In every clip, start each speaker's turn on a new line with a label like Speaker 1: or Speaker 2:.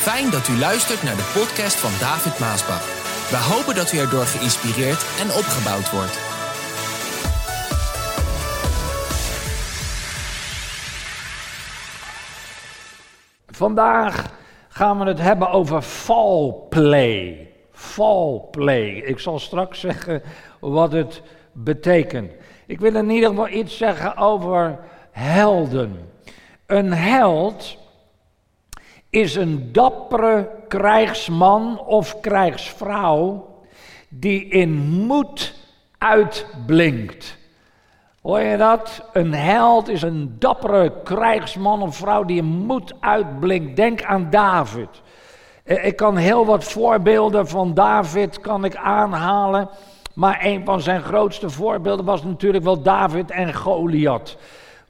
Speaker 1: Fijn dat u luistert naar de podcast van David Maasbach. We hopen dat u erdoor geïnspireerd en opgebouwd wordt.
Speaker 2: Vandaag gaan we het hebben over fall play. Fall play. Ik zal straks zeggen wat het betekent. Ik wil in ieder geval iets zeggen over helden. Een held is een dappere krijgsman of krijgsvrouw die in moed uitblinkt. Hoor je dat? Een held is een dappere krijgsman of vrouw die in moed uitblinkt. Denk aan David. Eh, ik kan heel wat voorbeelden van David kan ik aanhalen. Maar een van zijn grootste voorbeelden was natuurlijk wel David en Goliath.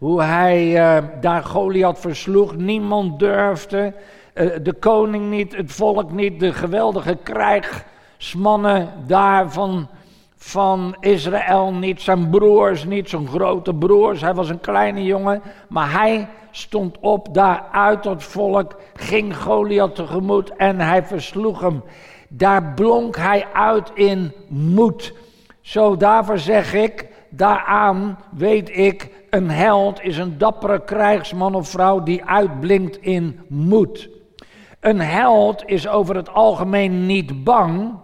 Speaker 2: Hoe hij uh, daar Goliath versloeg. Niemand durfde. Uh, de koning niet, het volk niet. De geweldige krijgsmannen daar van, van Israël niet. Zijn broers niet, zijn grote broers. Hij was een kleine jongen. Maar hij stond op daar uit het volk. Ging Goliath tegemoet en hij versloeg hem. Daar blonk hij uit in moed. Zo daarvoor zeg ik, daaraan weet ik, een held is een dappere krijgsman of vrouw die uitblinkt in moed. Een held is over het algemeen niet bang,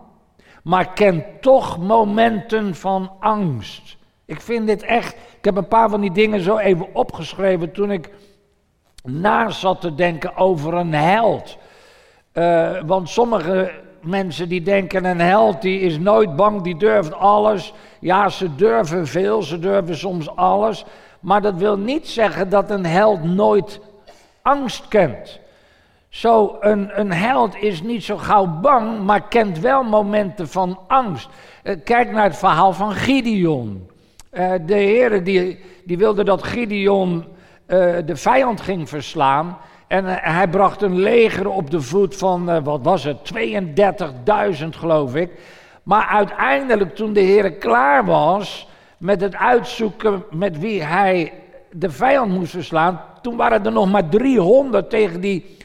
Speaker 2: maar kent toch momenten van angst. Ik vind dit echt, ik heb een paar van die dingen zo even opgeschreven toen ik na zat te denken over een held. Uh, want sommige mensen die denken een held die is nooit bang, die durft alles. Ja, ze durven veel, ze durven soms alles. Maar dat wil niet zeggen dat een held nooit angst kent. Zo, een, een held is niet zo gauw bang, maar kent wel momenten van angst. Uh, kijk naar het verhaal van Gideon. Uh, de heren die, die wilde dat Gideon uh, de vijand ging verslaan. En hij bracht een leger op de voet van, wat was het, 32.000 geloof ik. Maar uiteindelijk toen de Heer klaar was met het uitzoeken met wie hij de vijand moest verslaan, toen waren er nog maar 300 tegen die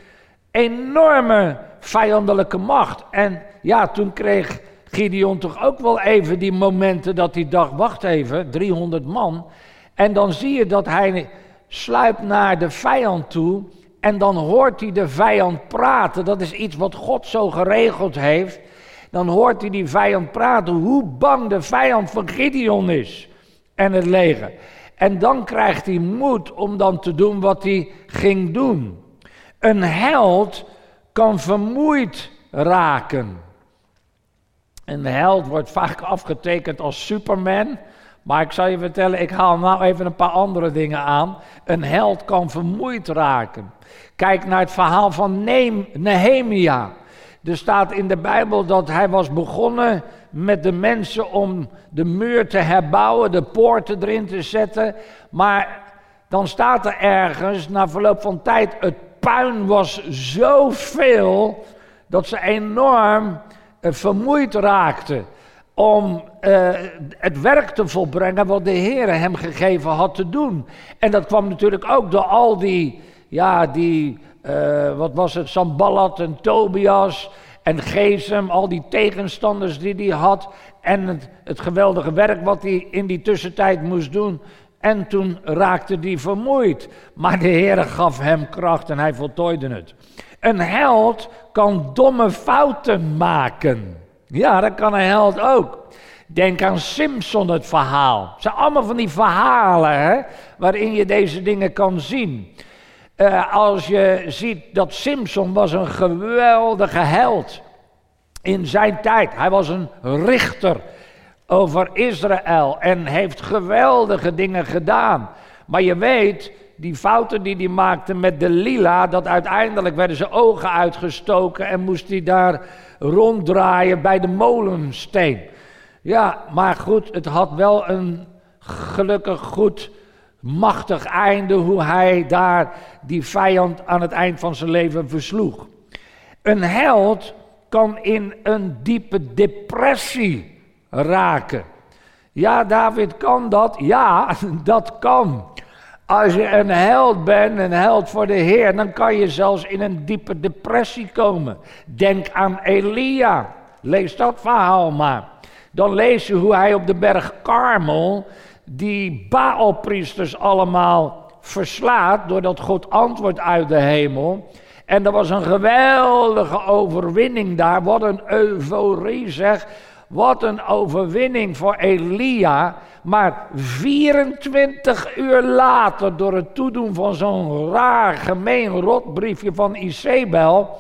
Speaker 2: enorme vijandelijke macht. En ja, toen kreeg Gideon toch ook wel even die momenten dat hij dacht, wacht even, 300 man. En dan zie je dat hij sluipt naar de vijand toe en dan hoort hij de vijand praten. Dat is iets wat God zo geregeld heeft. Dan hoort hij die vijand praten hoe bang de vijand van Gideon is en het leger. En dan krijgt hij moed om dan te doen wat hij ging doen. Een held kan vermoeid raken. Een held wordt vaak afgetekend als Superman. Maar ik zal je vertellen, ik haal nou even een paar andere dingen aan. Een held kan vermoeid raken. Kijk naar het verhaal van Nehemia. Er staat in de Bijbel dat hij was begonnen met de mensen om de muur te herbouwen, de poorten erin te zetten. Maar dan staat er ergens, na verloop van tijd, het puin was zoveel dat ze enorm uh, vermoeid raakten om uh, het werk te volbrengen wat de Heer hem gegeven had te doen. En dat kwam natuurlijk ook door al die, ja, die, uh, wat was het, Sambalat en Tobias en Gesem, al die tegenstanders die hij had. En het, het geweldige werk wat hij in die tussentijd moest doen. En toen raakte hij vermoeid. Maar de Heer gaf hem kracht en hij voltooide het. Een held kan domme fouten maken. Ja, dat kan een held ook. Denk aan Simpson, het verhaal. Het zijn allemaal van die verhalen waarin je deze dingen kan zien. Uh, als je ziet dat Simpson was een geweldige held in zijn tijd. Hij was een richter over Israël en heeft geweldige dingen gedaan. Maar je weet, die fouten die hij maakte met de lila, dat uiteindelijk werden zijn ogen uitgestoken en moest hij daar ronddraaien bij de molensteen. Ja, maar goed, het had wel een gelukkig goed, machtig einde hoe hij daar die vijand aan het eind van zijn leven versloeg. Een held kan in een diepe depressie raken. Ja, David, kan dat? Ja, dat kan. Als je een held bent, een held voor de Heer, dan kan je zelfs in een diepe depressie komen. Denk aan Elia. Lees dat verhaal maar. Dan lees je hoe hij op de berg Karmel die Baalpriesters allemaal verslaat doordat God antwoordt uit de hemel. En er was een geweldige overwinning daar. Wat een euforie zeg. Wat een overwinning voor Elia. Maar 24 uur later, door het toedoen van zo'n raar, gemeen rotbriefje van Isabel.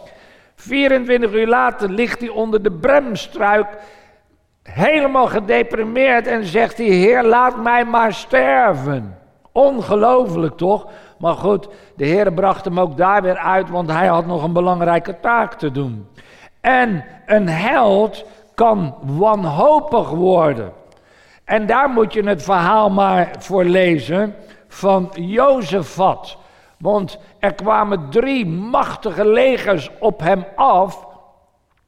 Speaker 2: 24 uur later ligt hij onder de bremstruik. Helemaal gedeprimeerd en zegt hij: Heer, laat mij maar sterven. Ongelooflijk toch? Maar goed, de Heer bracht hem ook daar weer uit, want hij had nog een belangrijke taak te doen. En een held kan wanhopig worden. En daar moet je het verhaal maar voor lezen van Jozefat. Want er kwamen drie machtige legers op hem af.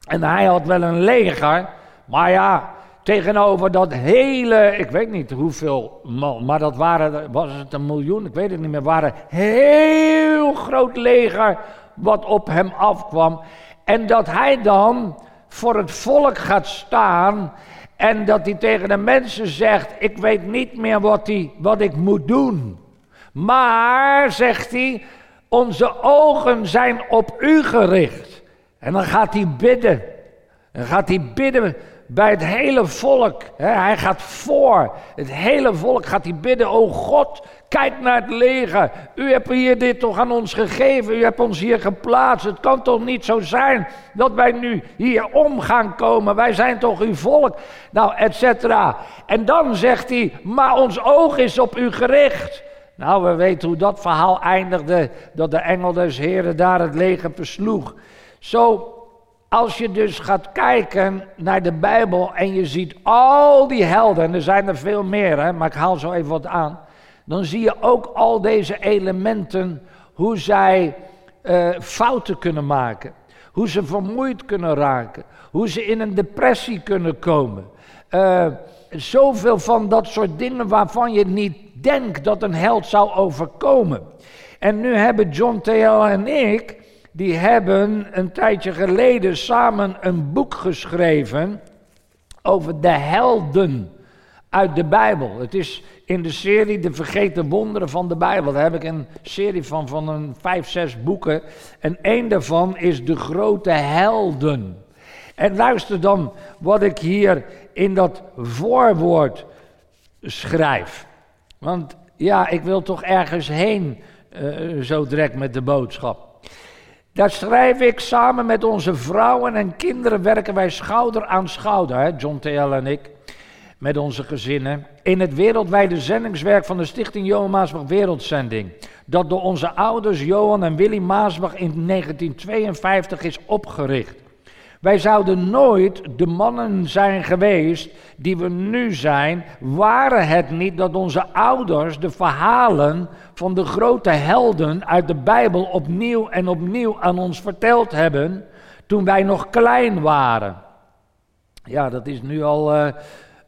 Speaker 2: En hij had wel een leger, maar ja, tegenover dat hele, ik weet niet hoeveel man, maar dat waren, was het een miljoen, ik weet het niet meer, waren heel groot leger wat op hem afkwam. En dat hij dan voor het volk gaat staan en dat hij tegen de mensen zegt: Ik weet niet meer wat, hij, wat ik moet doen. Maar, zegt hij, onze ogen zijn op u gericht. En dan gaat hij bidden. Dan gaat hij bidden bij het hele volk. Hij gaat voor. Het hele volk gaat hij bidden. O God, kijk naar het leger. U hebt hier dit toch aan ons gegeven. U hebt ons hier geplaatst. Het kan toch niet zo zijn dat wij nu hier om gaan komen. Wij zijn toch uw volk. Nou, et cetera. En dan zegt hij, maar ons oog is op u gericht. Nou, we weten hoe dat verhaal eindigde. Dat de engel des heren daar het leger versloeg. Zo als je dus gaat kijken naar de Bijbel en je ziet al die helden, en er zijn er veel meer, hè, maar ik haal zo even wat aan. Dan zie je ook al deze elementen, hoe zij uh, fouten kunnen maken. Hoe ze vermoeid kunnen raken. Hoe ze in een depressie kunnen komen. Uh, zoveel van dat soort dingen waarvan je niet denkt dat een held zou overkomen. En nu hebben John T.L. en ik die hebben een tijdje geleden samen een boek geschreven over de helden uit de Bijbel. Het is in de serie De Vergeten Wonderen van de Bijbel. Daar heb ik een serie van, van een vijf, zes boeken. En één daarvan is De Grote Helden. En luister dan wat ik hier in dat voorwoord schrijf. Want ja, ik wil toch ergens heen uh, zo direct met de boodschap. Daar schrijf ik samen met onze vrouwen en kinderen werken wij schouder aan schouder, hè, John T.L. en ik, met onze gezinnen, in het wereldwijde zendingswerk van de Stichting Johan Maasbach Wereldzending, dat door onze ouders Johan en Willy Maasbach in 1952 is opgericht. Wij zouden nooit de mannen zijn geweest die we nu zijn, waren het niet dat onze ouders de verhalen van de grote helden uit de Bijbel opnieuw en opnieuw aan ons verteld hebben toen wij nog klein waren. Ja, dat is nu al uh,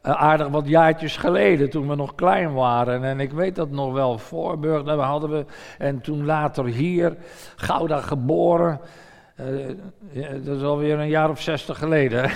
Speaker 2: aardig wat jaartjes geleden, toen we nog klein waren. En ik weet dat nog wel, Voorburg, daar hadden we, en toen later hier, Gouda geboren. Uh, dat is alweer een jaar of zestig geleden.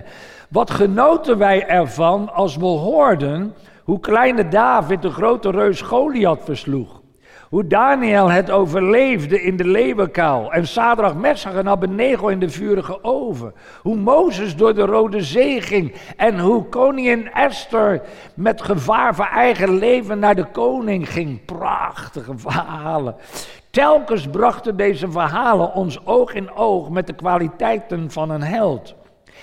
Speaker 2: Wat genoten wij ervan als we hoorden hoe kleine David de grote reus Goliath versloeg. Hoe Daniel het overleefde in de leeuwenkuil. En Sadrach, Messach en Abednego in de vurige oven. Hoe Mozes door de Rode Zee ging. En hoe koningin Esther met gevaar voor eigen leven naar de koning ging. Prachtige verhalen. Telkens brachten deze verhalen ons oog in oog met de kwaliteiten van een held.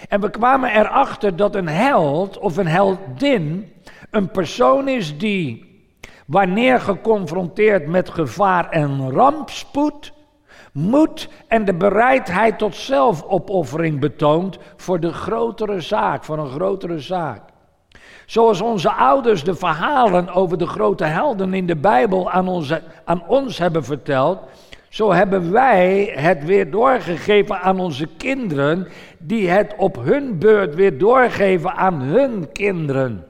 Speaker 2: En we kwamen erachter dat een held of een heldin een persoon is die, wanneer geconfronteerd met gevaar en rampspoed, moed en de bereidheid tot zelfopoffering betoont voor de grotere zaak, voor een grotere zaak. Zoals onze ouders de verhalen over de grote helden in de Bijbel aan, aan ons hebben verteld, zo hebben wij het weer doorgegeven aan onze kinderen, die het op hun beurt weer doorgeven aan hun kinderen.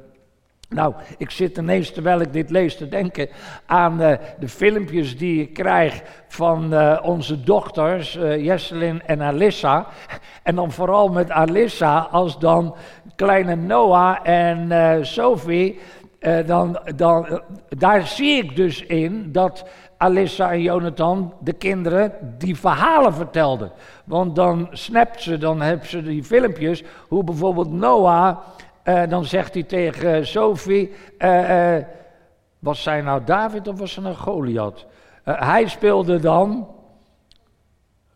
Speaker 2: Nou, ik zit ineens terwijl ik dit lees te denken aan uh, de filmpjes die ik krijg van uh, onze dochters, uh, Jesselin en Alissa. En dan vooral met Alissa als dan kleine Noah en Sophie. dan, dan, daar zie ik dus in dat Alissa en Jonathan, de kinderen, die verhalen vertelden. Want dan snapt ze, dan hebben ze die filmpjes, hoe bijvoorbeeld Noah uh, dan zegt hij tegen Sophie, uh, uh, was zij nou David of was ze nou Goliath? hij speelde dan,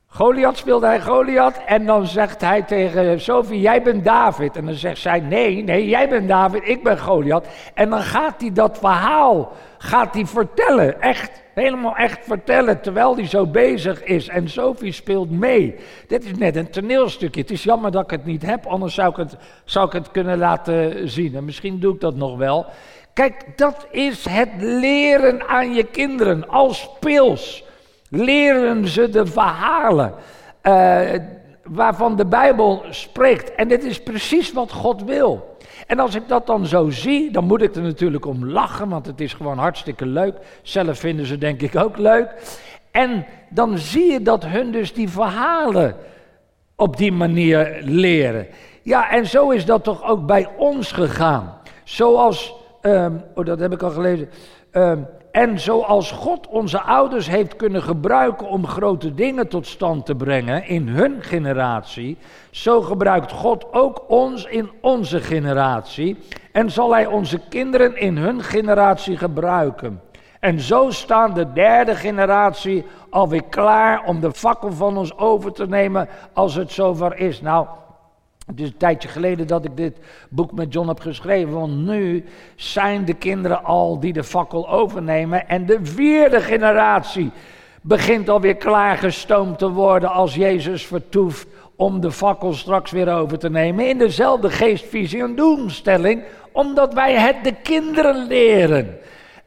Speaker 2: Goliath speelde hij Goliath en dan zegt hij tegen Sophie, jij bent David. En dan zegt zij, nee, nee, jij bent David, ik ben Goliath. En dan gaat hij dat verhaal, gaat hij vertellen, echt helemaal echt vertellen terwijl hij zo bezig is. En Sophie speelt mee. Dit is net een toneelstukje. Het is jammer dat ik het niet heb, anders zou ik het, zou ik het kunnen laten zien. En misschien doe ik dat nog wel. Kijk, dat is het leren aan je kinderen. Als pils leren ze de verhalen. Uh, waarvan de Bijbel spreekt. En dit is precies wat God wil. En als ik dat dan zo zie, dan moet ik er natuurlijk om lachen, want het is gewoon hartstikke leuk. Zelf vinden ze denk ik ook leuk. En dan zie je dat hun dus die verhalen op die manier leren. Ja, en zo is dat toch ook bij ons gegaan. Zoals, um, dat heb ik al gelezen. Um, en zoals God onze ouders heeft kunnen gebruiken om grote dingen tot stand te brengen in hun generatie, zo gebruikt God ook ons in onze generatie en zal Hij onze kinderen in hun generatie gebruiken. En zo staan de derde generatie alweer klaar om de fakkel van ons over te nemen als het zover is. Nou, het is een tijdje geleden dat ik dit boek met John heb geschreven, want nu zijn de kinderen al die de fakkel overnemen en de vierde generatie begint alweer klaargestoomd te worden als Jezus vertoeft om de fakkel straks weer over te nemen in dezelfde geestvisie en doelstelling, omdat wij het de kinderen leren.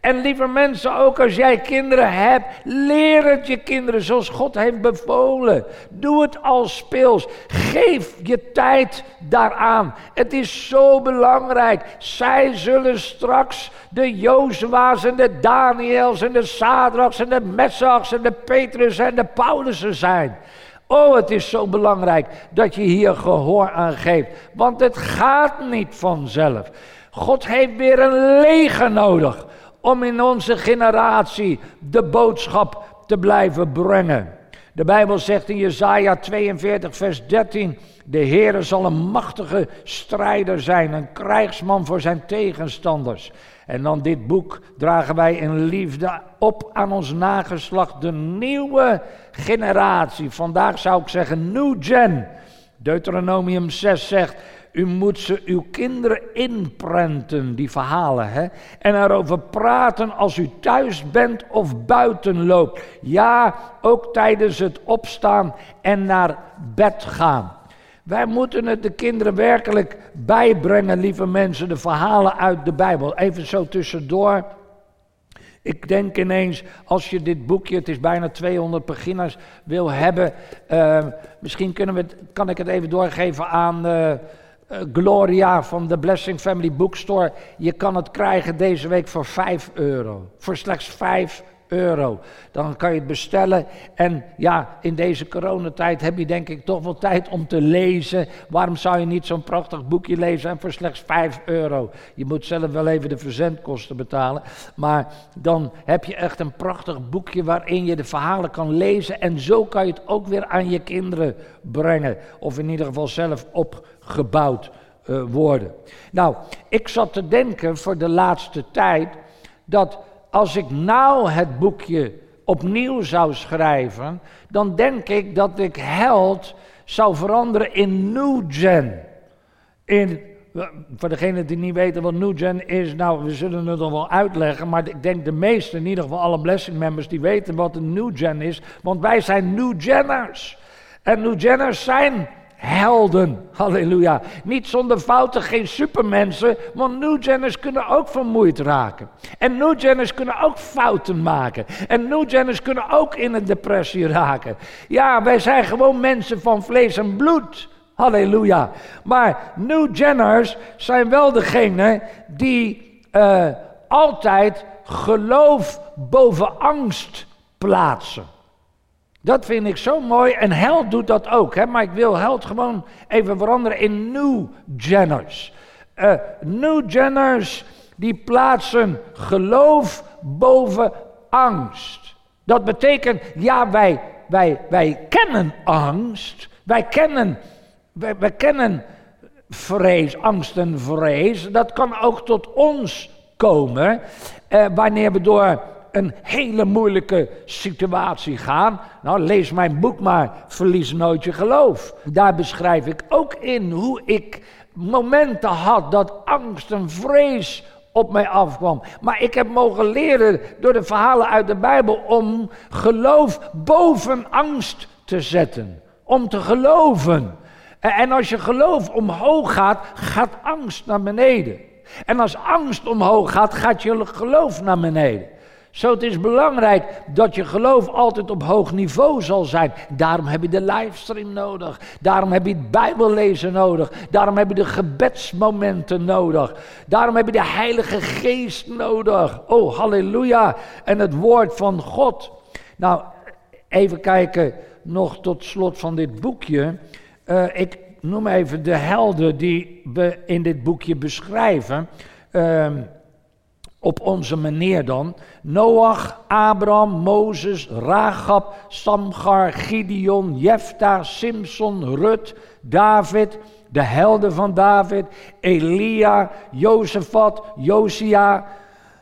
Speaker 2: En lieve mensen, ook als jij kinderen hebt, leer het je kinderen zoals God heeft bevolen. Doe het als speels. Geef je tijd daaraan. Het is zo belangrijk. Zij zullen straks de Jozua's en de Daniels en de Sadrachs en de Messachs en de Petrus en de Paulussen zijn. Oh, het is zo belangrijk dat je hier gehoor aan geeft. Want het gaat niet vanzelf. God heeft weer een leger nodig om in onze generatie de boodschap te blijven brengen. De Bijbel zegt in Jesaja 42, vers 13: De Heer zal een machtige strijder zijn, een krijgsman voor zijn tegenstanders. En dan dit boek dragen wij in liefde op aan ons nageslacht, de nieuwe generatie. Vandaag zou ik zeggen New Gen. Deuteronomium 6 zegt: u moet ze uw kinderen inprenten, die verhalen. Hè? En erover praten als u thuis bent of buiten loopt. Ja, ook tijdens het opstaan en naar bed gaan. Wij moeten het de kinderen werkelijk bijbrengen, lieve mensen, de verhalen uit de Bijbel. Even zo tussendoor. Ik denk ineens, als je dit boekje, het is bijna 200 pagina's, wil hebben. Uh, misschien kunnen we kan ik het even doorgeven aan. Uh, Gloria van de Blessing Family Bookstore. Je kan het krijgen deze week voor 5 euro. Voor slechts 5 euro. Dan kan je het bestellen. En ja, in deze coronatijd heb je denk ik toch wel tijd om te lezen. Waarom zou je niet zo'n prachtig boekje lezen en voor slechts 5 euro? Je moet zelf wel even de verzendkosten betalen. Maar dan heb je echt een prachtig boekje waarin je de verhalen kan lezen. En zo kan je het ook weer aan je kinderen brengen. Of in ieder geval zelf opgebouwd uh, worden. Nou, ik zat te denken voor de laatste tijd dat als ik nou het boekje opnieuw zou schrijven, dan denk ik dat ik held zou veranderen in New Gen. In, voor degenen die niet weten wat New Gen is, nou, we zullen het dan wel uitleggen, maar ik denk de meesten, in ieder geval alle Blessing members, die weten wat een New Gen is, want wij zijn New Genners. En New Genners zijn helden. Halleluja. Niet zonder fouten, geen supermensen, want New kunnen ook vermoeid raken. En New kunnen ook fouten maken. En New kunnen ook in een depressie raken. Ja, wij zijn gewoon mensen van vlees en bloed. Halleluja. Maar New Jenners zijn wel degene die uh, altijd geloof boven angst plaatsen. Dat vind ik zo mooi. En held doet dat ook. Hè? Maar ik wil held gewoon even veranderen in new Jenners. Uh, new Jenners die plaatsen geloof boven angst. Dat betekent, ja, wij, wij, wij kennen angst. Wij kennen, wij kennen vrees, angst en vrees. Dat kan ook tot ons komen. Eh, wanneer we door een hele moeilijke situatie gaan. Nou, lees mijn boek maar, Verlies nooit je geloof. Daar beschrijf ik ook in hoe ik momenten had dat angst en vrees op mij afkwam. Maar ik heb mogen leren door de verhalen uit de Bijbel om geloof boven angst te zetten. Om te geloven. En als je geloof omhoog gaat, gaat angst naar beneden. En als angst omhoog gaat, gaat je geloof naar beneden. Zo het is belangrijk dat je geloof altijd op hoog niveau zal zijn. Daarom heb je de livestream nodig. Daarom heb je het Bijbellezen nodig. Daarom heb je de gebedsmomenten nodig. Daarom heb je de Heilige Geest nodig. Oh, halleluja. En het woord van God. Nou, even kijken nog tot slot van dit boekje. Uh, ik noem even de helden die we in dit boekje beschrijven. Uh, op onze manier dan. Noach, Abraham, Mozes, Rahab, Samgar, Gideon, Jefta, Simson, Rut, David, de helden van David, Elia, Jozefat, Josia,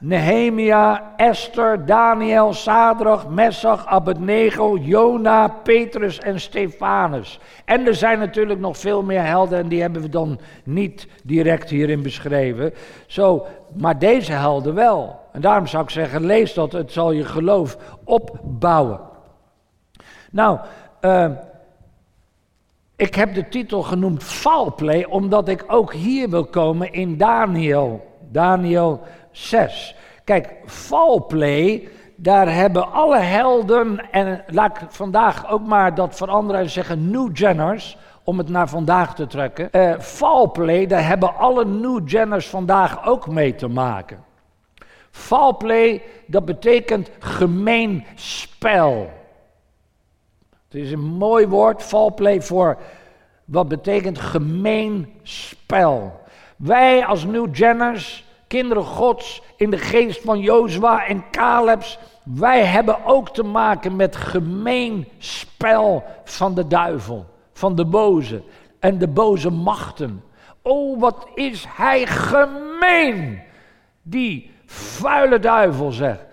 Speaker 2: Nehemia, Esther, Daniel, Sadrach, Messach, Abednego, Jona, Petrus en Stefanus. En er zijn natuurlijk nog veel meer helden en die hebben we dan niet direct hierin beschreven. Zo, maar deze helden wel. En daarom zou ik zeggen, lees dat, het zal je geloof opbouwen. Nou, uh, ik heb de titel genoemd Falplay, omdat ik ook hier wil komen in Daniel. Daniel 6. Kijk, Falplay, daar hebben alle helden, en laat ik vandaag ook maar dat veranderen en zeggen New Jenners, om het naar vandaag te trekken. Uh, Falplay, daar hebben alle New Jenners vandaag ook mee te maken. Falplay, dat betekent gemeen spel. Het is een mooi woord, Falplay, voor wat betekent gemeen spel. Wij als New Jenners kinderen Gods in de geest van Jozua en Calebs. Wij hebben ook te maken met gemeen spel van de duivel, van de boze en de boze machten. Oh, wat is hij gemeen, die vuile duivel zegt.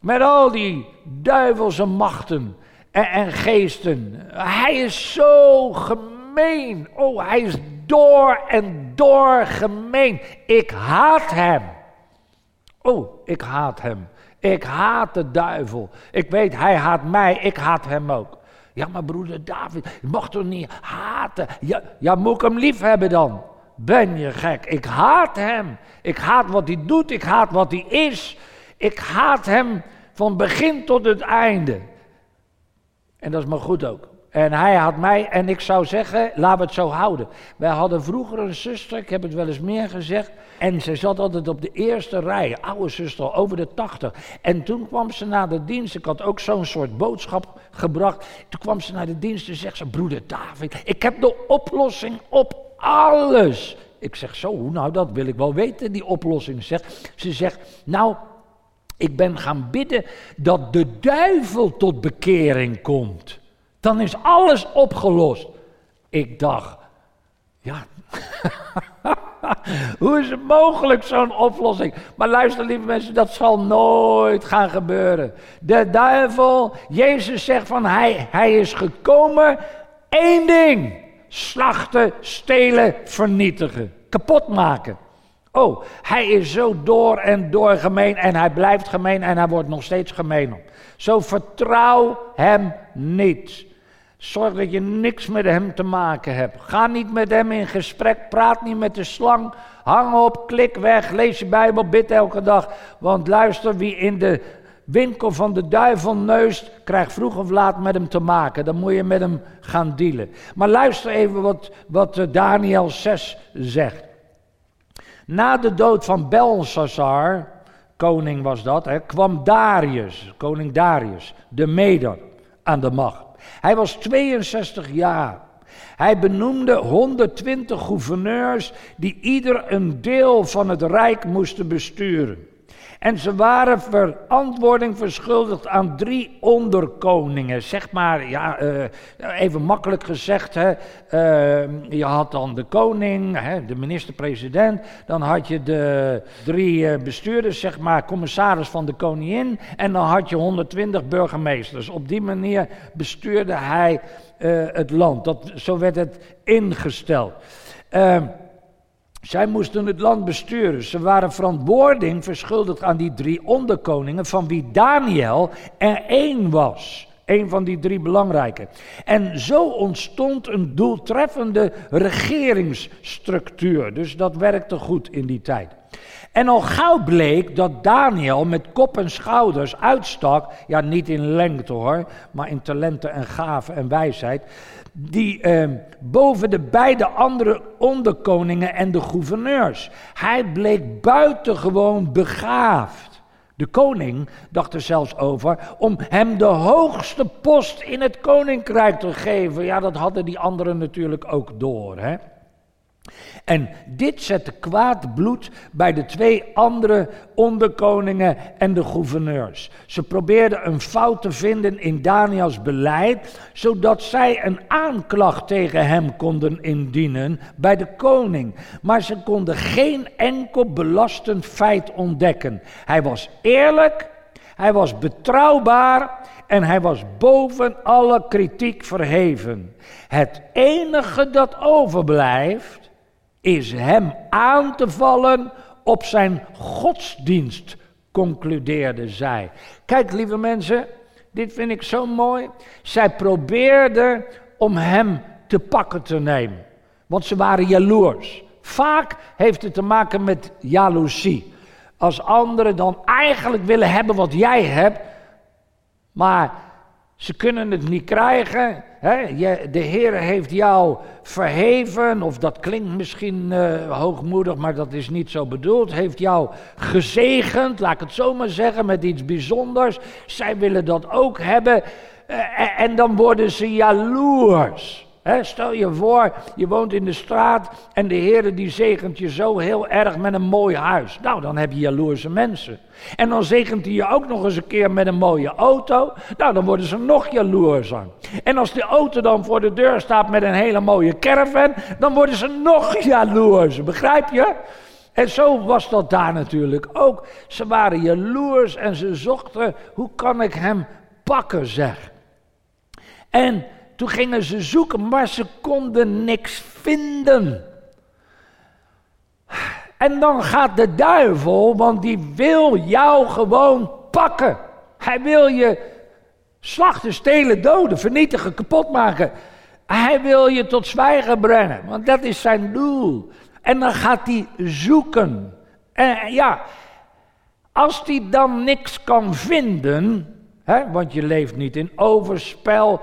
Speaker 2: Met al die duivelse machten en, en geesten. Hij is zo gemeen. Oh, hij is door en door gemeen. Ik haat hem. Oh, ik haat hem. Ik haat de duivel. Ik weet, hij haat mij, ik haat hem ook. Ja, maar broeder David, je mag toch niet haten? Ja, ja, moet ik hem lief hebben dan? Ben je gek? Ik haat hem. Ik haat wat hij doet, ik haat wat hij is. Ik haat hem van begin tot het einde. En dat is maar goed ook. En hij had mij, en ik zou zeggen, laten we het zo houden. Wij hadden vroeger een zuster, ik heb het wel eens meer gezegd. En ze zat altijd op de eerste rij, oude zuster, over de tachtig. En toen kwam ze naar de dienst, ik had ook zo'n soort boodschap gebracht. Toen kwam ze naar de dienst en zegt ze, broeder David, ik heb de oplossing op alles. Ik zeg zo, nou dat wil ik wel weten, die oplossing. Zegt. Ze zegt, nou, ik ben gaan bidden dat de duivel tot bekering komt. Dan is alles opgelost. Ik dacht, ja, hoe is het mogelijk zo'n oplossing? Maar luister lieve mensen, dat zal nooit gaan gebeuren. De duivel, Jezus zegt van hij, hij is gekomen, één ding. Slachten, stelen, vernietigen, kapot maken. Oh, hij is zo door en door gemeen en hij blijft gemeen en hij wordt nog steeds gemeen. Zo vertrouw hem niet. Zorg dat je niks met hem te maken hebt. Ga niet met hem in gesprek. Praat niet met de slang. Hang op, klik weg. Lees je Bijbel, bid elke dag. Want luister, wie in de winkel van de duivel neust, krijgt vroeg of laat met hem te maken. Dan moet je met hem gaan dealen. Maar luister even wat, wat Daniel 6 zegt. Na de dood van Belshazzar, koning was dat, hè, kwam Darius, koning Darius, de Meder, aan de macht. Hij was 62 jaar. Hij benoemde 120 gouverneurs die ieder een deel van het rijk moesten besturen. En ze waren verantwoording verschuldigd aan drie onderkoningen. Zeg maar, ja, uh, even makkelijk gezegd, hè, uh, je had dan de koning, hè, de minister-president. Dan had je de drie uh, bestuurders, zeg maar, commissaris van de koningin. En dan had je 120 burgemeesters. Op die manier bestuurde hij het land. Dat, zo werd het ingesteld. Zij moesten het land besturen. Ze waren verantwoording verschuldigd aan die drie onderkoningen, van wie Daniel er één was. Een van die drie belangrijke. En zo ontstond een doeltreffende regeringsstructuur. Dus dat werkte goed in die tijd. En al gauw bleek dat Daniel met kop en schouders uitstak, ja niet in lengte hoor, maar in talenten en gaven en wijsheid, die eh, boven de beide andere onderkoningen en de gouverneurs. Hij bleek buitengewoon begaafd. De koning dacht er zelfs over om hem de hoogste post in het koninkrijk te geven. Ja, dat hadden die anderen natuurlijk ook door. Hè? En dit zette kwaad bloed bij de twee andere onderkoningen en de gouverneurs. Ze probeerden een fout te vinden in Daniels beleid, zodat zij een aanklacht tegen hem konden indienen bij de koning. Maar ze konden geen enkel belastend feit ontdekken. Hij was eerlijk, hij was betrouwbaar en hij was boven alle kritiek verheven. Het enige dat overblijft is hem aan te vallen op zijn godsdienst, concludeerde zij. Kijk, lieve mensen, dit vind ik zo mooi. Zij probeerden om hem te pakken te nemen, want ze waren jaloers. Vaak heeft het te maken met jaloezie. Als anderen dan eigenlijk willen hebben wat jij hebt, maar ze kunnen het niet krijgen. De Heer heeft jou verheven, of dat klinkt misschien uh, hoogmoedig, maar dat is niet zo bedoeld. Heeft jou gezegend, laat ik het zo maar zeggen, met iets bijzonders. Zij willen dat ook hebben. Uh, en dan worden ze jaloers stel je voor, je woont in de straat en de Heer die zegent je zo heel erg met een mooi huis. Nou, dan heb je jaloerse mensen. En dan zegent hij je ook nog eens een keer met een mooie auto. Nou, dan worden ze nog jaloerser. En als die auto dan voor de deur staat met een hele mooie caravan, dan worden ze nog jaloerser. Begrijp je? En zo was dat daar natuurlijk ook. Ze waren jaloers en ze zochten, hoe kan ik hem pakken, zeg. En toen gingen ze zoeken, maar ze konden niks vinden. En dan gaat de duivel, want die wil jou gewoon pakken. Hij wil je slachten, stelen, doden, vernietigen, kapot maken. Hij wil je tot zwijgen brengen, want dat is zijn doel. En dan gaat hij zoeken. En ja, als hij dan niks kan vinden, hè, want je leeft niet in overspel,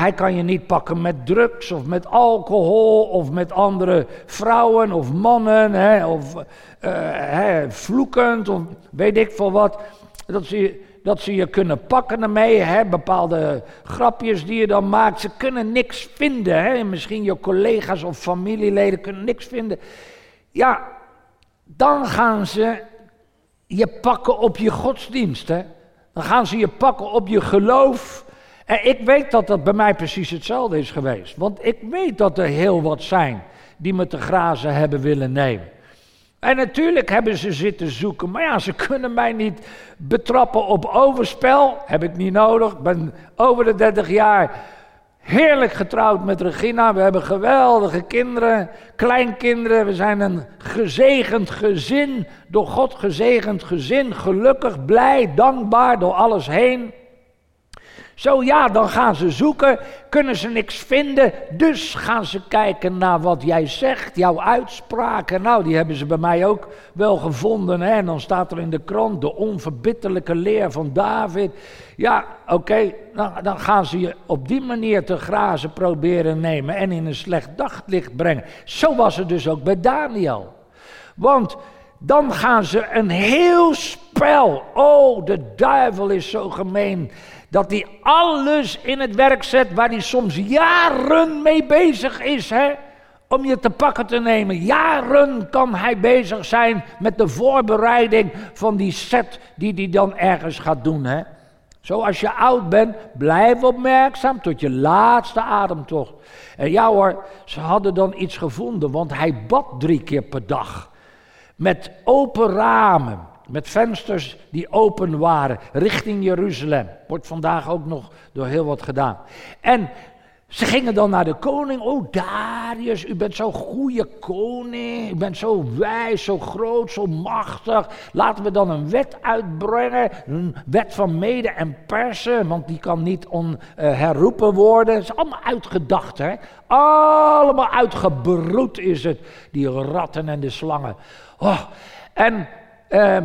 Speaker 2: hij kan je niet pakken met drugs of met alcohol of met andere vrouwen of mannen hè, of uh, hè, vloekend of weet ik veel wat. Dat ze, dat ze je kunnen pakken ermee, hè, bepaalde grapjes die je dan maakt. Ze kunnen niks vinden. Hè. Misschien je collega's of familieleden kunnen niks vinden. Ja, dan gaan ze je pakken op je godsdienst. Hè. Dan gaan ze je pakken op je geloof. En ik weet dat dat bij mij precies hetzelfde is geweest. Want ik weet dat er heel wat zijn die me te grazen hebben willen nemen. En natuurlijk hebben ze zitten zoeken, maar ja, ze kunnen mij niet betrappen op overspel. Heb ik niet nodig. Ik ben over de 30 jaar heerlijk getrouwd met Regina. We hebben geweldige kinderen, kleinkinderen. We zijn een gezegend gezin, door God gezegend gezin. Gelukkig, blij, dankbaar door alles heen. Zo ja, dan gaan ze zoeken, kunnen ze niks vinden, dus gaan ze kijken naar wat jij zegt, jouw uitspraken. Nou, die hebben ze bij mij ook wel gevonden. Hè? En dan staat er in de krant de onverbitterlijke leer van David. Ja, oké, dan, dan gaan ze je op die manier te grazen proberen nemen en in een slecht daglicht brengen. Zo was het dus ook bij Daniel. Want dan gaan ze een heel spel. Oh, de duivel is zo gemeen. Dat hij alles in het werk zet waar hij soms jaren mee bezig is. Hè? Om je te pakken te nemen. Jaren kan hij bezig zijn met de voorbereiding van die set die hij dan ergens gaat doen. Hè? Zoals je oud bent, blijf opmerkzaam tot je laatste ademtocht. En ja hoor, ze hadden dan iets gevonden, want hij bad drie keer per dag. Met open ramen, met vensters die open waren, richting Jeruzalem. Wordt vandaag ook nog door heel wat gedaan. En ze gingen dan naar de koning. Oh, Darius, u bent zo'n goede koning. U bent zo wijs, zo groot, zo machtig. Laten we dan een wet uitbrengen. Een wet van mede en persen. Want die kan niet onherroepen worden. Het is allemaal uitgedacht, hè? Allemaal uitgebroed is het. Die ratten en de slangen. Oh, en. Uh,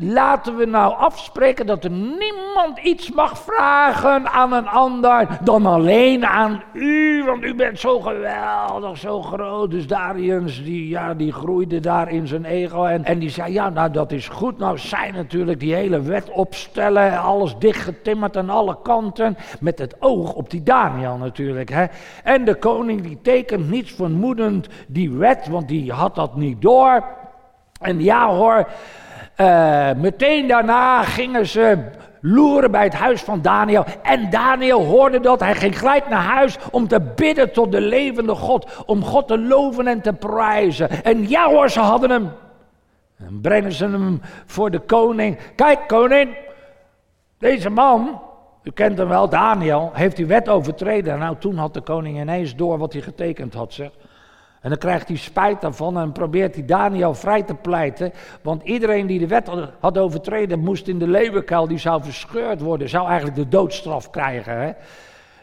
Speaker 2: laten we nou afspreken dat er niemand iets mag vragen aan een ander dan alleen aan u, want u bent zo geweldig, zo groot. Dus Darius, die, ja, die groeide daar in zijn ego en, en die zei, ja, nou dat is goed. Nou, zij natuurlijk die hele wet opstellen, alles dichtgetimmerd aan alle kanten, met het oog op die Daniel natuurlijk. Hè. En de koning die tekent niets vermoedend die wet, want die had dat niet door. En ja hoor, uh, meteen daarna gingen ze loeren bij het huis van Daniel. En Daniel hoorde dat. Hij ging gelijk naar huis om te bidden tot de levende God. Om God te loven en te prijzen. En ja hoor, ze hadden hem. En brengen ze hem voor de koning. Kijk, koning. Deze man, u kent hem wel, Daniel, heeft die wet overtreden. Nou, toen had de koning ineens door wat hij getekend had, zeg. En dan krijgt hij spijt daarvan en probeert hij Daniel vrij te pleiten. Want iedereen die de wet had overtreden moest in de leeuwenkuil, die zou verscheurd worden. Zou eigenlijk de doodstraf krijgen. Hè?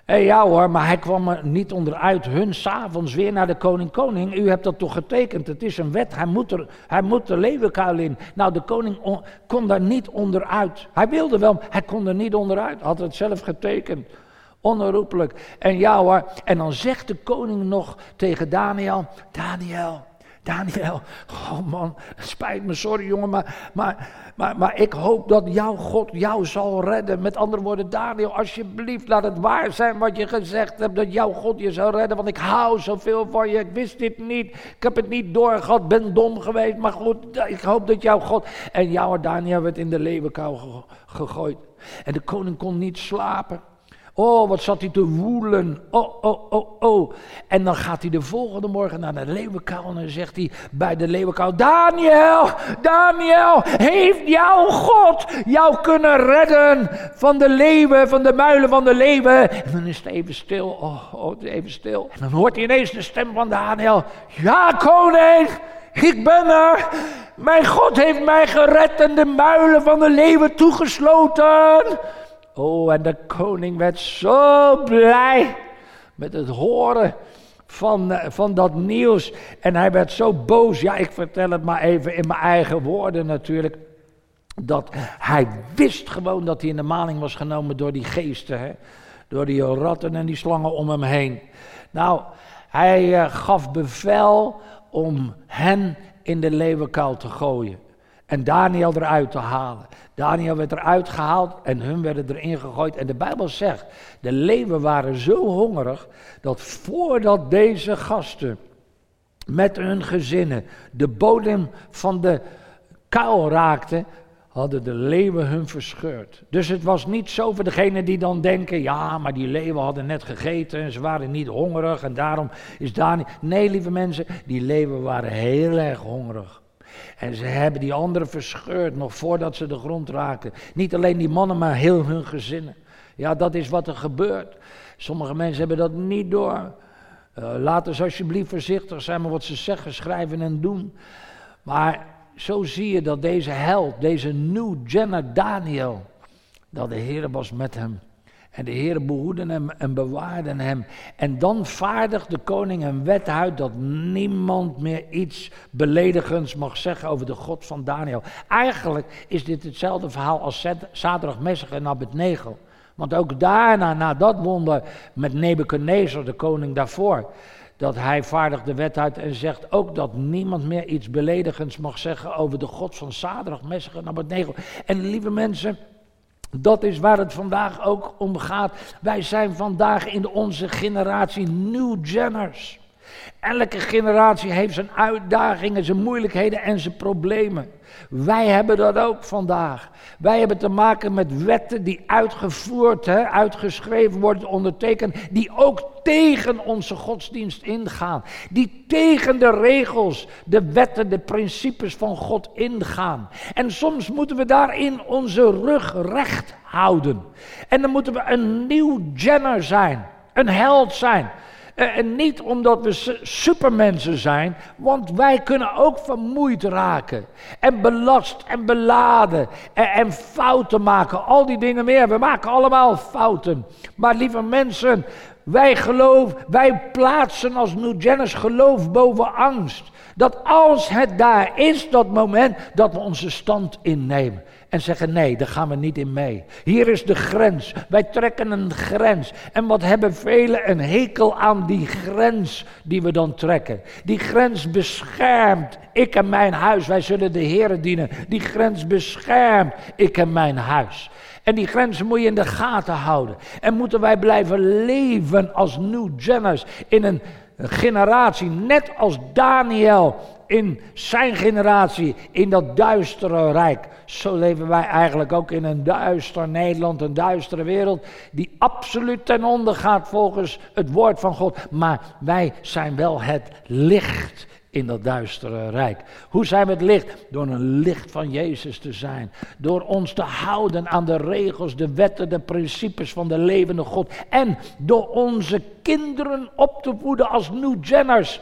Speaker 2: En ja hoor, maar hij kwam er niet onderuit. Hun s'avonds weer naar de koning. Koning, u hebt dat toch getekend? Het is een wet, hij moet, er, hij moet de leeuwenkuil in. Nou, de koning kon daar niet onderuit. Hij wilde wel, hij kon er niet onderuit. Had het zelf getekend. Onherroepelijk. En ja hoor, en dan zegt de koning nog tegen Daniel, Daniel, Daniel, oh man, spijt me, sorry jongen, maar, maar, maar, maar ik hoop dat jouw God jou zal redden. Met andere woorden, Daniel, alsjeblieft, laat het waar zijn wat je gezegd hebt, dat jouw God je zal redden, want ik hou zoveel van je, ik wist dit niet, ik heb het niet doorgehad, ben dom geweest, maar goed, ik hoop dat jouw God... En jouw Daniel werd in de leeuwenkou gegooid. En de koning kon niet slapen. Oh, wat zat hij te woelen. Oh, oh, oh, oh. En dan gaat hij de volgende morgen naar de leeuwenkuil en dan zegt hij bij de leeuwenkuil: Daniel, Daniel, heeft jouw God jou kunnen redden van de leeuwen, van de muilen van de leeuwen? En dan is het even stil. Oh, oh even stil. En dan hoort hij ineens de stem van Daniel: Ja, koning. Ik ben er. Mijn God heeft mij gered en de muilen van de leeuwen toegesloten. Oh, en de koning werd zo blij met het horen van, eh, van dat nieuws. En hij werd zo boos. Ja, ik vertel het maar even in mijn eigen woorden natuurlijk. Dat hij wist gewoon dat hij in de maling was genomen door die geesten. Hè? Door die ratten en die slangen om hem heen. Nou, hij uh, gaf bevel om hen in de leeuwenkuil te gooien. En Daniel eruit te halen. Daniel werd eruit gehaald en hun werden erin gegooid. En de Bijbel zegt, de leeuwen waren zo hongerig dat voordat deze gasten met hun gezinnen de bodem van de kuil raakten, hadden de leeuwen hun verscheurd. Dus het was niet zo voor degenen die dan denken, ja, maar die leeuwen hadden net gegeten en ze waren niet hongerig en daarom is Daniel... Nee, lieve mensen, die leeuwen waren heel erg hongerig. En ze hebben die anderen verscheurd nog voordat ze de grond raakten. Niet alleen die mannen, maar heel hun gezinnen. Ja, dat is wat er gebeurt. Sommige mensen hebben dat niet door. Uh, laten ze alsjeblieft voorzichtig zijn met wat ze zeggen, schrijven en doen. Maar zo zie je dat deze held, deze New Jenner Daniel, dat de Heer was met hem. En de Heer behoedde hem en bewaarde hem. En dan vaardigt de koning een wet uit dat niemand meer iets beledigends mag zeggen over de God van Daniel. Eigenlijk is dit hetzelfde verhaal als Sadrach, Messach en Abednego. Want ook daarna, na dat wonder met Nebuchadnezzar, de koning daarvoor, dat hij vaardigt de wet uit en zegt ook dat niemand meer iets beledigends mag zeggen over de God van Sadrach, Messach en Abednego. En lieve mensen, dat is waar het vandaag ook om gaat. Wij zijn vandaag in onze generatie New Jenners. Elke generatie heeft zijn uitdagingen, zijn moeilijkheden en zijn problemen. Wij hebben dat ook vandaag. Wij hebben te maken met wetten die uitgevoerd, hè, uitgeschreven worden, ondertekend, die ook tegen onze godsdienst ingaan. Die tegen de regels, de wetten, de principes van God ingaan. En soms moeten we daarin onze rug recht houden. En dan moeten we een nieuw Jenner zijn, een held zijn. Eh, en niet omdat we supermensen zijn, want wij kunnen ook vermoeid raken. En belast en beladen en, en fouten maken. Al die dingen meer. We maken allemaal fouten. Maar lieve mensen, wij geloven, wij plaatsen als New geloof boven angst. Dat als het daar is, dat moment, dat we onze stand innemen en zeggen: nee, daar gaan we niet in mee. Hier is de grens. Wij trekken een grens. En wat hebben velen een hekel aan die grens die we dan trekken? Die grens beschermt ik en mijn huis. Wij zullen de Heeren dienen. Die grens beschermt ik en mijn huis. En die grenzen moet je in de gaten houden. En moeten wij blijven leven als New Jenners in een generatie, net als Daniel in zijn generatie, in dat duistere rijk. Zo leven wij eigenlijk ook in een duister Nederland, een duistere wereld, die absoluut ten onder gaat volgens het woord van God. Maar wij zijn wel het licht in dat duistere rijk. Hoe zijn we het licht? Door een licht van Jezus te zijn. Door ons te houden aan de regels, de wetten, de principes van de levende God. En door onze kinderen op te voeden als New Jenners.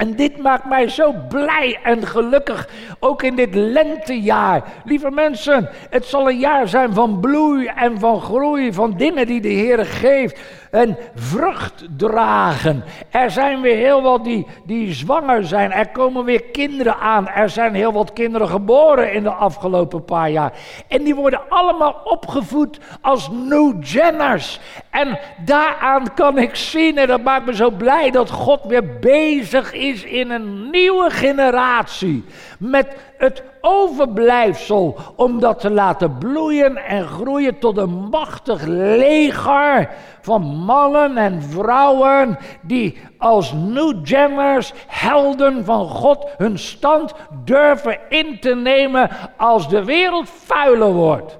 Speaker 2: En dit maakt mij zo blij en gelukkig, ook in dit lentejaar. Lieve mensen, het zal een jaar zijn van bloei en van groei, van dingen die de Heer geeft en vrucht dragen. Er zijn weer heel wat die, die zwanger zijn. Er komen weer kinderen aan. Er zijn heel wat kinderen geboren in de afgelopen paar jaar. En die worden allemaal opgevoed als New Jenners. En daaraan kan ik zien, en dat maakt me zo blij, dat God weer bezig is in een nieuwe generatie. Met het overblijfsel om dat te laten bloeien en groeien tot een machtig leger van mannen en vrouwen die als New Jammers, helden van God, hun stand durven in te nemen als de wereld vuiler wordt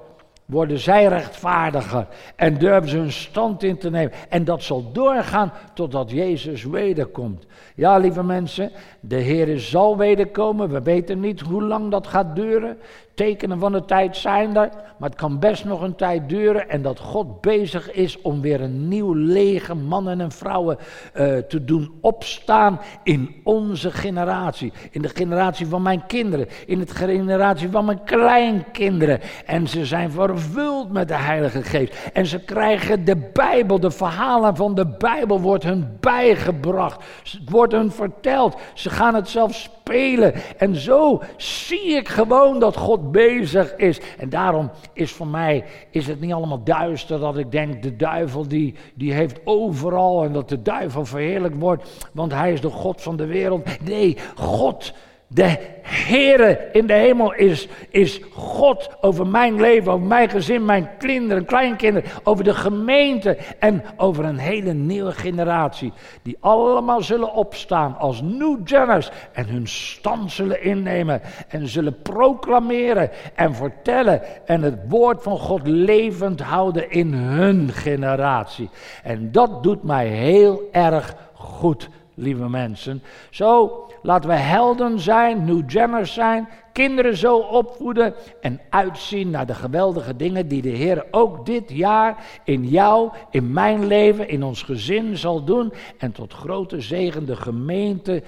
Speaker 2: worden zij rechtvaardiger en durven ze hun stand in te nemen. En dat zal doorgaan totdat Jezus wederkomt. Ja, lieve mensen, de Heer zal wederkomen. We weten niet hoe lang dat gaat duren. Tekenen van de tijd zijn er, maar het kan best nog een tijd duren. En dat God bezig is om weer een nieuw leger mannen en vrouwen uh, te doen opstaan in onze generatie. In de generatie van mijn kinderen, in de generatie van mijn kleinkinderen. En ze zijn vervuld met de Heilige Geest. En ze krijgen de Bijbel, de verhalen van de Bijbel wordt hun bijgebracht. Het wordt hun verteld. Ze gaan het zelf spelen. En zo zie ik gewoon dat God bezig is. En daarom is voor mij is het niet allemaal duister dat ik denk de duivel die, die heeft overal en dat de duivel verheerlijk wordt, want hij is de God van de wereld. Nee, God de Heere in de hemel is, is God over mijn leven, over mijn gezin, mijn kinderen, kleinkinderen, over de gemeente en over een hele nieuwe generatie. Die allemaal zullen opstaan als New Jenners en hun stand zullen innemen en zullen proclameren en vertellen en het woord van God levend houden in hun generatie. En dat doet mij heel erg goed, lieve mensen. Zo Laten we helden zijn, New Jenners zijn, kinderen zo opvoeden en uitzien naar de geweldige dingen die de Heer ook dit jaar in jou, in mijn leven, in ons gezin zal doen. En tot grote zegen de gemeente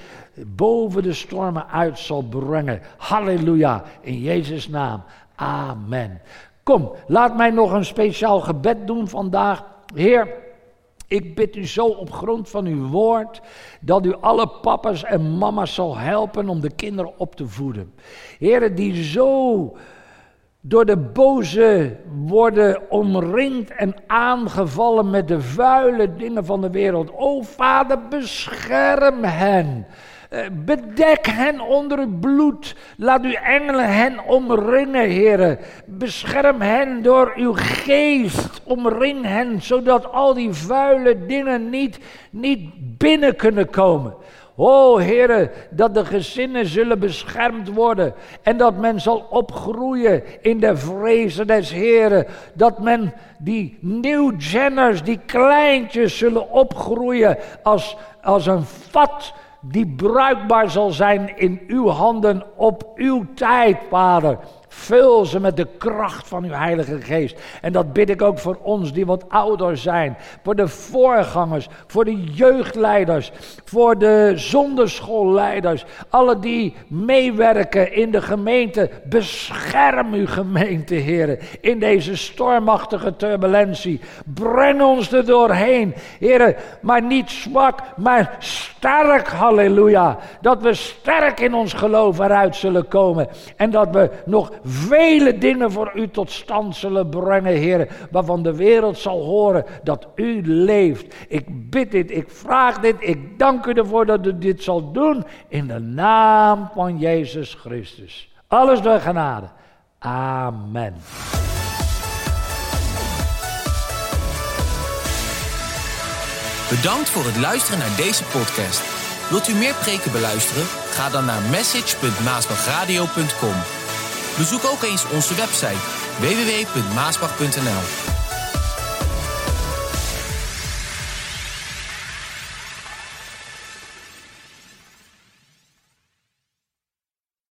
Speaker 2: boven de stormen uit zal brengen. Halleluja, in Jezus' naam. Amen. Kom, laat mij nog een speciaal gebed doen vandaag. Heer, ik bid u zo op grond van uw woord dat u alle papa's en mama's zal helpen om de kinderen op te voeden. Heren, die zo door de boze worden omringd en aangevallen met de vuile dingen van de wereld. O Vader, bescherm hen. Eh, bedek hen onder uw bloed. Laat uw engelen hen omringen, heren. Bescherm hen door uw geest. Omring hen, zodat al die vuile dingen niet, niet binnen kunnen komen. O heren, dat de gezinnen zullen beschermd worden en dat men zal opgroeien in de vrezen des heren. Dat men die nieuwjenners, die kleintjes zullen opgroeien als, als een vat die bruikbaar zal zijn in uw handen op uw tijd, Vader. Vul ze met de kracht van uw Heilige Geest. En dat bid ik ook voor ons die wat ouder zijn. Voor de voorgangers, voor de jeugdleiders, voor de zonderschoolleiders. Alle die meewerken in de gemeente. Bescherm uw gemeente, heren. In deze stormachtige turbulentie. Breng ons er doorheen, heren. Maar niet zwak, maar sterk, halleluja. Dat we sterk in ons geloof eruit zullen komen. En dat we nog vele dingen voor u tot stand zullen brengen, Heer, waarvan de wereld zal horen dat u leeft. Ik bid dit, ik vraag dit, ik dank u ervoor dat u dit zal doen in de naam van Jezus Christus. Alles door genade. Amen.
Speaker 1: Bedankt voor het luisteren naar deze podcast. Wilt u meer preken beluisteren? Ga dan naar message.maasbachradio.com. Bezoek ook eens onze website www.maasbach.nl